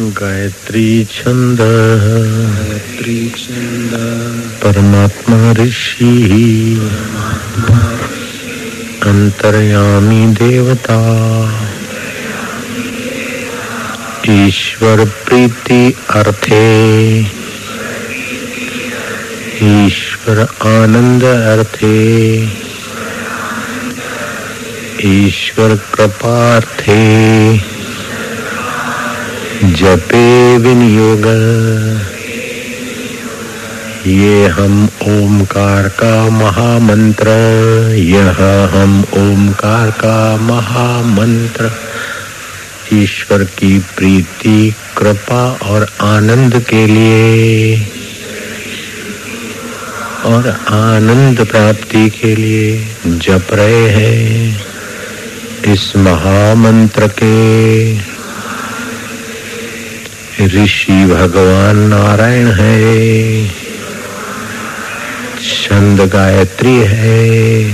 गायत्री छंद। गायत्री छंद। परमात्मा ऋषि। अंतर्यामी देवता। ईश्वर प्रीति अर्थे। ईश्वर आनंद अर्थे। ईश्वर कृपार्थे जपे विनियोग ये हम ओमकार का महामंत्र। यह हम ओमकार का महामंत्र। ईश्वर की प्रीति, कृपा और आनंद के लिए। और आनंद प्राप्ति के लिए जप रहे हैं। इस महामंत्र के ऋषि भगवान नारायण है। छंद गायत्री है।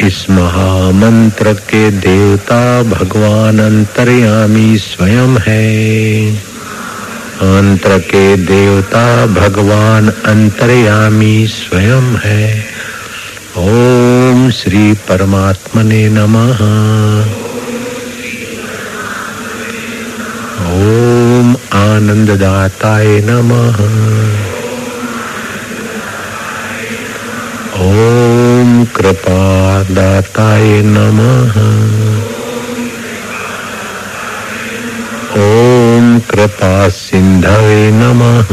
इस महामंत्र के देवता भगवान अंतर्यामी स्वयं है। मंत्र के देवता भगवान अंतर्यामी स्वयं है। ओम श्री परमात्मने नमः। ओम आनंददाताय नमः। ओम कृपादाताय नमः। ओम कृपा सिंधवे नमः।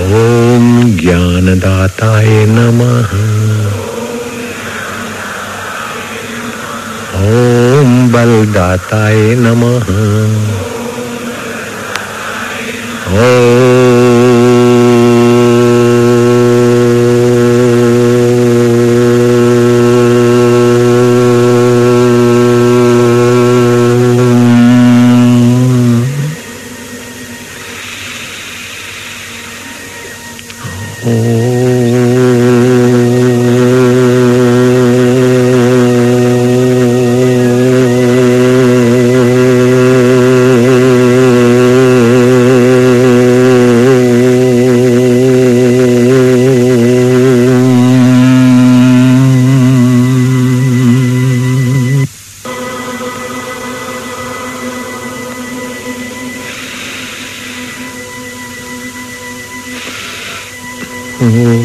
ओम ज्ञानदाताय नमः। ओम बलदाताय नमः। Hari Mm-hmm.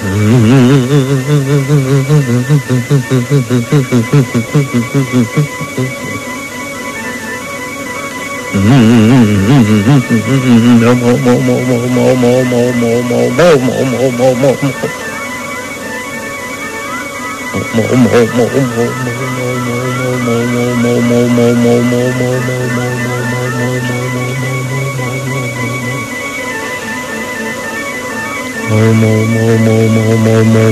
Mm-hmm. Mô mô mô mô mô mô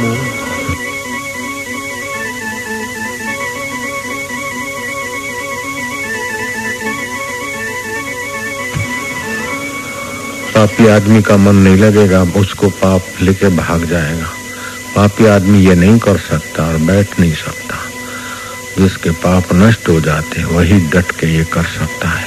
mô पापी आदमी का मन नहीं लगेगा, उसको पाप लेके भाग जाएगा। पापी आदमी ये नहीं कर सकता और बैठ नहीं सकता। जिसके पाप नष्ट हो जाते वही डट के ये कर सकता है।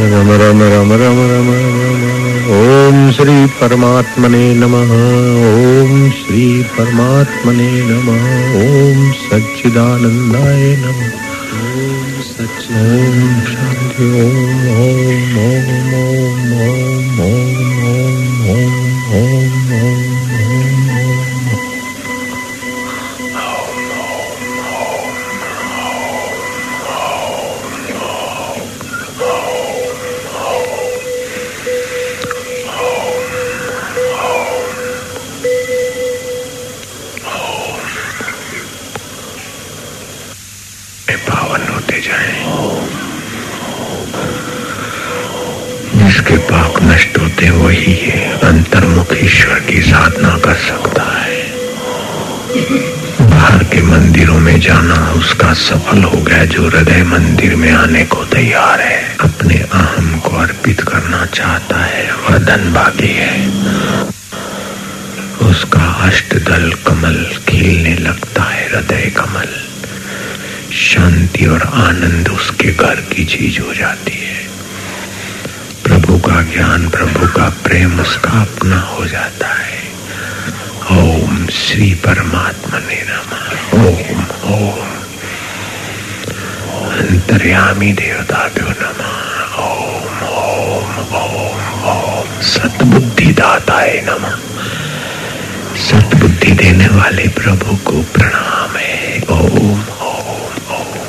रम रम रम रम रम रम ओम श्री परमात्मने नमः ओम श्री परमात्मने नमः ओम सच्चिदानंदाय नमः ओम सच ओम शांति ओम ओम ओम ओम ओम जाना उसका सफल हो गया जो हृदय मंदिर में आने को तैयार है। अपने अहम को अर्पित करना चाहता है वह धन है। उसका अष्टदल कमल खिलने लगता है, हृदय कमल। शांति और आनंद उसके घर की चीज़ हो जाती है। प्रभु का ज्ञान, प्रभु का प्रेम उसका अपना हो जाता है। ओम श्री परमात्मा ने नमः ओम ओम। अंतर्यामी देवताभ्यो नमः। ओम ओम ओम ओम। सतबुद्धि दाताय नमः। सतबुद्धि देने वाले प्रभु को प्रणाम है। ओम ओम ओम।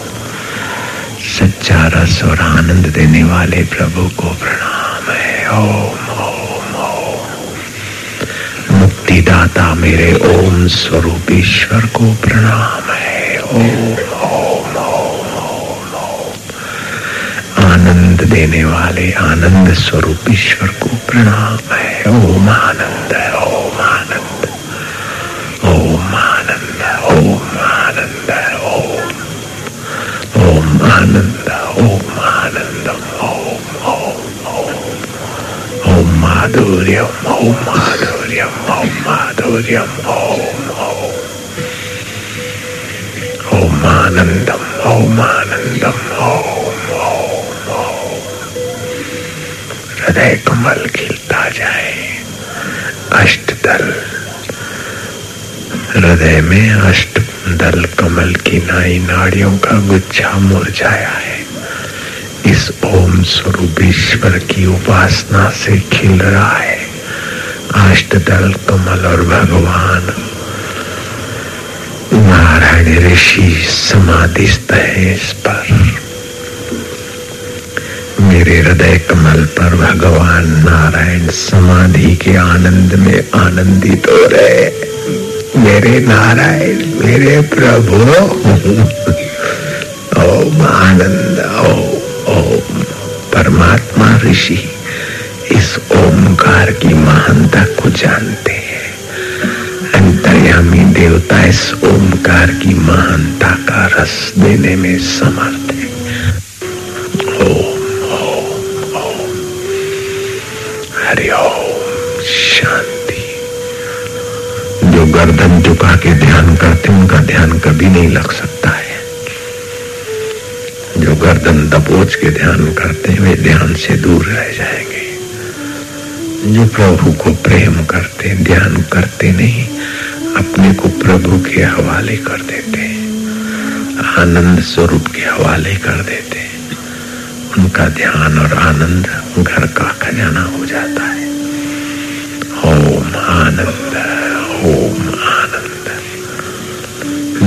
सच्चा रस और आनंद देने वाले प्रभु को प्रणाम है। ओम शक्तिदाता मेरे ओम स्वरूप ईश्वर को प्रणाम है। ओम ओम ओम ओम ओम। आनंद देने वाले आनंद स्वरूप ईश्वर को प्रणाम है। ओम आनंद ओम आनंद। ओम आनंद ओम आनंद, ओम। ओम आनंद ओम आनंद, ओम ओम ओम। ओम माधुर्य ओम माधुर्य हृदय कमल खिलता जाए हृदय में अष्ट दल कमल की नाई नाड़ियों का गुच्छा मुरझाया है। इस ओम स्वरूप ईश्वर की उपासना से खिल रहा है। अष्ट दल कमल और भगवान। नारायण ऋषि समाधिस्थ है इस पर। मेरे हृदय कमल पर भगवान नारायण समाधि के आनंद में आनंदित हो रहे मेरे नारायण, मेरे प्रभु। ओम आनंद, ओम ओम। परमात्मा ऋषि। ओमकार की महानता को जानते हैं। अंतर्यामी देवता इस ओमकार की महानता का रस देने में समर्थ है। शांति। जो गर्दन झुका के ध्यान करते उनका ध्यान कभी नहीं लग सकता है। जो गर्दन दबोच के ध्यान करते वे ध्यान से दूर रह जाएँगे। जो प्रभु को प्रेम करते, ध्यान करते नहीं, अपने को प्रभु के हवाले कर देते आनंद स्वरूप के हवाले कर देते उनका ध्यान और आनंद घर का खजाना हो जाता है। ओम आनंद ओम आनंद।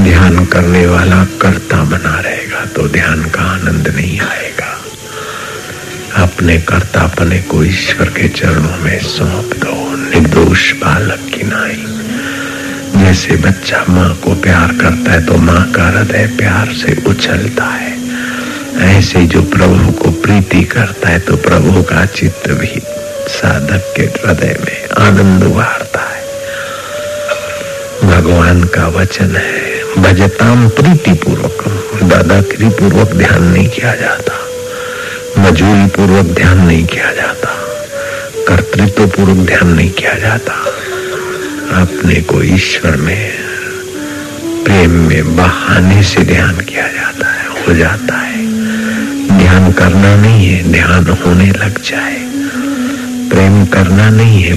ध्यान करने वाला कर्ता बना रहेगा तो ध्यान का आनंद नहीं आएगा। अपने कर्तापने को ईश्वर के चरणों में सौंप दो, निर्दोष बालक की नाई। जैसे बच्चा माँ को प्यार करता है तो माँ का हृदय प्यार से उछलता है। ऐसे जो प्रभु को प्रीति करता है तो प्रभु का चित्त भी साधक के हृदय में आनंद उभारता है। भगवान का वचन है भजताम प्रीति पूर्वक दादागिरी पूर्वक ध्यान नहीं किया जाता। मजूरी पूर्वक ध्यान नहीं किया जाता। कर्तृत्व पूर्वक ध्यान नहीं किया जाता। अपने को ईश्वर में, प्रेम में बहाने से ध्यान किया जाता है, हो जाता है। ध्यान करना नहीं है, ध्यान होने लग जाए। प्रेम करना नहीं है,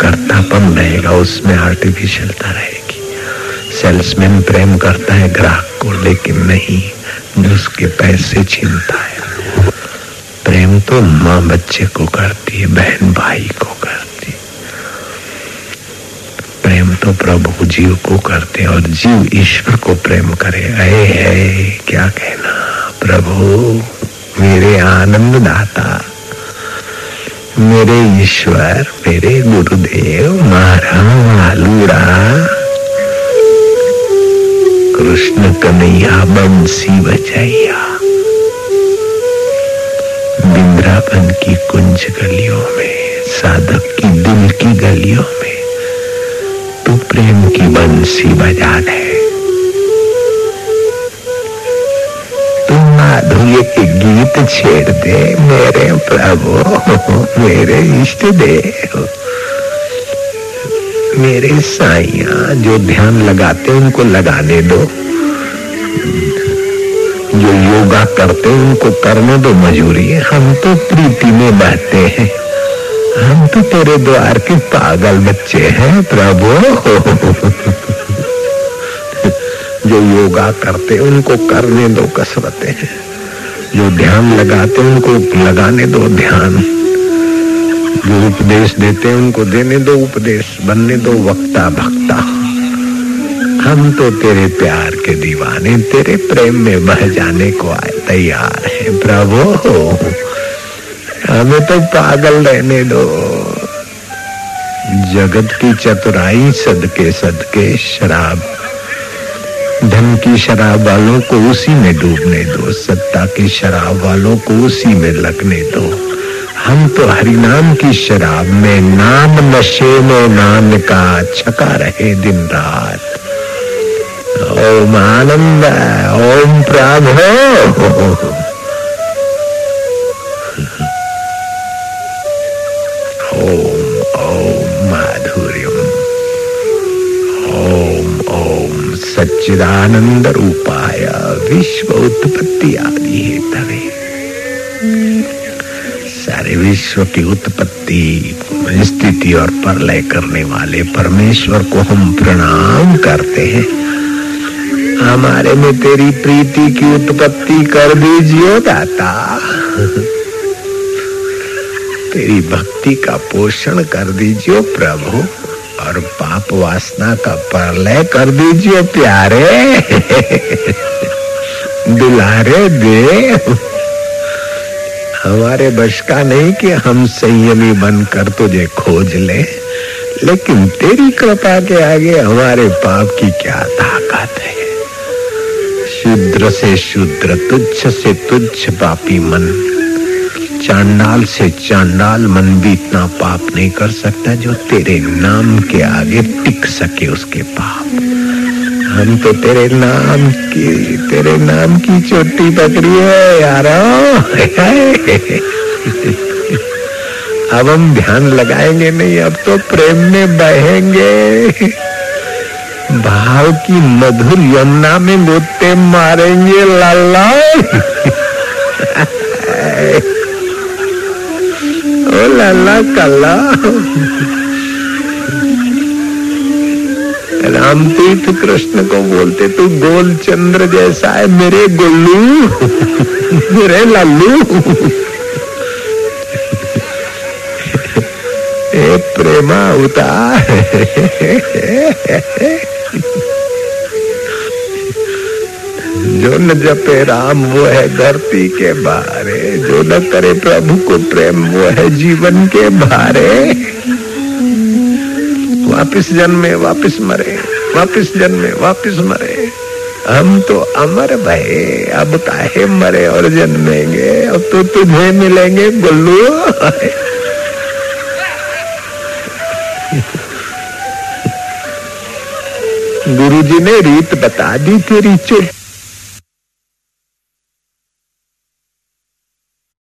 कर्तापन रहेगा, उसमें आर्टिफिशियलता रहेगी। सेल्समैन प्रेम करता है, ग्राहक को लेकिन नहीं, जो उसके पैसे छीनता है। प्रेम तो माँ बच्चे को करती है, बहन भाई को करती है। प्रेम तो प्रभु जीव को करते और जीव ईश्वर को प्रेम करे। अरे है क्या कहना? प्रभु, मेरे आनंद दाता मेरे ईश्वर, मेरे गुरुदेव मारा मालूड़ा कृष्ण कन्हैया, बंसी बजैया। बिंद्रावन की कुंज गलियों में, साधक की दिल की गलियों में, तू प्रेम की बंसी बजा दे माधुर्य के गीत छेड़ दे मेरे प्रभु, मेरे इष्ट देव। मेरे साइया जो ध्यान लगाते उनको लगाने दो। जो योगा करते उनको करने दो मजूरी हम तो प्रीति में बहते हैं। हम तो तेरे द्वार के पागल बच्चे हैं, प्रभु। जो योगा करते उनको करने दो कसरते हैं। जो ध्यान लगाते उनको लगाने दो ध्यान। जो उपदेश देते उनको देने दो उपदेश, बनने दो वक्ता भक्ता हम तो तेरे प्यार के दीवाने, तेरे प्रेम में बह जाने को तैयार है, प्रभु। हमें तो पागल रहने दो। जगत की चतुराई सदके सदके शराब। धन की शराब वालों को उसी में डूबने दो, सत्ता की शराब वालों को उसी में लगने दो। हम तो हरिनाम की शराब में नाम नशे में नाम का छका रहे दिन रात। ओम आनंद ओम प्रभो ओम ओम माधुर्यम सच्चिदानंद रूपाय विश्व उत्पत्ति आदि है तवे सारे विश्व की उत्पत्ति स्थिति और परलय करने वाले परमेश्वर को हम प्रणाम करते हैं हमारे में तेरी प्रीति की उत्पत्ति कर दीजिए दाता। तेरी भक्ति का पोषण कर दीजिए प्रभु, और पाप वासना का प्रलय कर दीजिए प्यारे। दुलारे दे। हमारे बश का नहीं कि हम संयमी बनकर तुझे खोज ले, लेकिन तेरी कृपा के आगे हमारे पाप की क्या ताकत है? शुद्र से शुद्र, तुच्छ से तुच्छ पापी मन। चांडाल से चांडाल मन भी इतना पाप नहीं कर सकता जो तेरे नाम के आगे टिक सके उसके पाप। हम तो तेरे नाम की, तेरे नाम की चोटी पकड़ी है, यार। अब हम ध्यान लगाएँगे नहीं, अब तो प्रेम में बहेंगे। भाव की मधुर यमुना में गोते मारेंगे लाला ओ लाला राम तीर्थ कृष्ण को बोलते, तू गोल चंद्र जैसा है, मेरे गोलू। मेरे लालू। प्रेमा उतार जो न जपे राम, वो है धरती के बारे। जो न करे प्रभु को प्रेम, वो है जीवन के बारे। वापिस जन्मे, वापिस मरे, वापिस जन्मे, वापिस मरे। हम तो अमर भय, अब काहे मरे और जन्मेंगे? अब तो तुझे मिलेंगे, गुल्लू। गुरु जी ने रीत बता दी तेरी चोट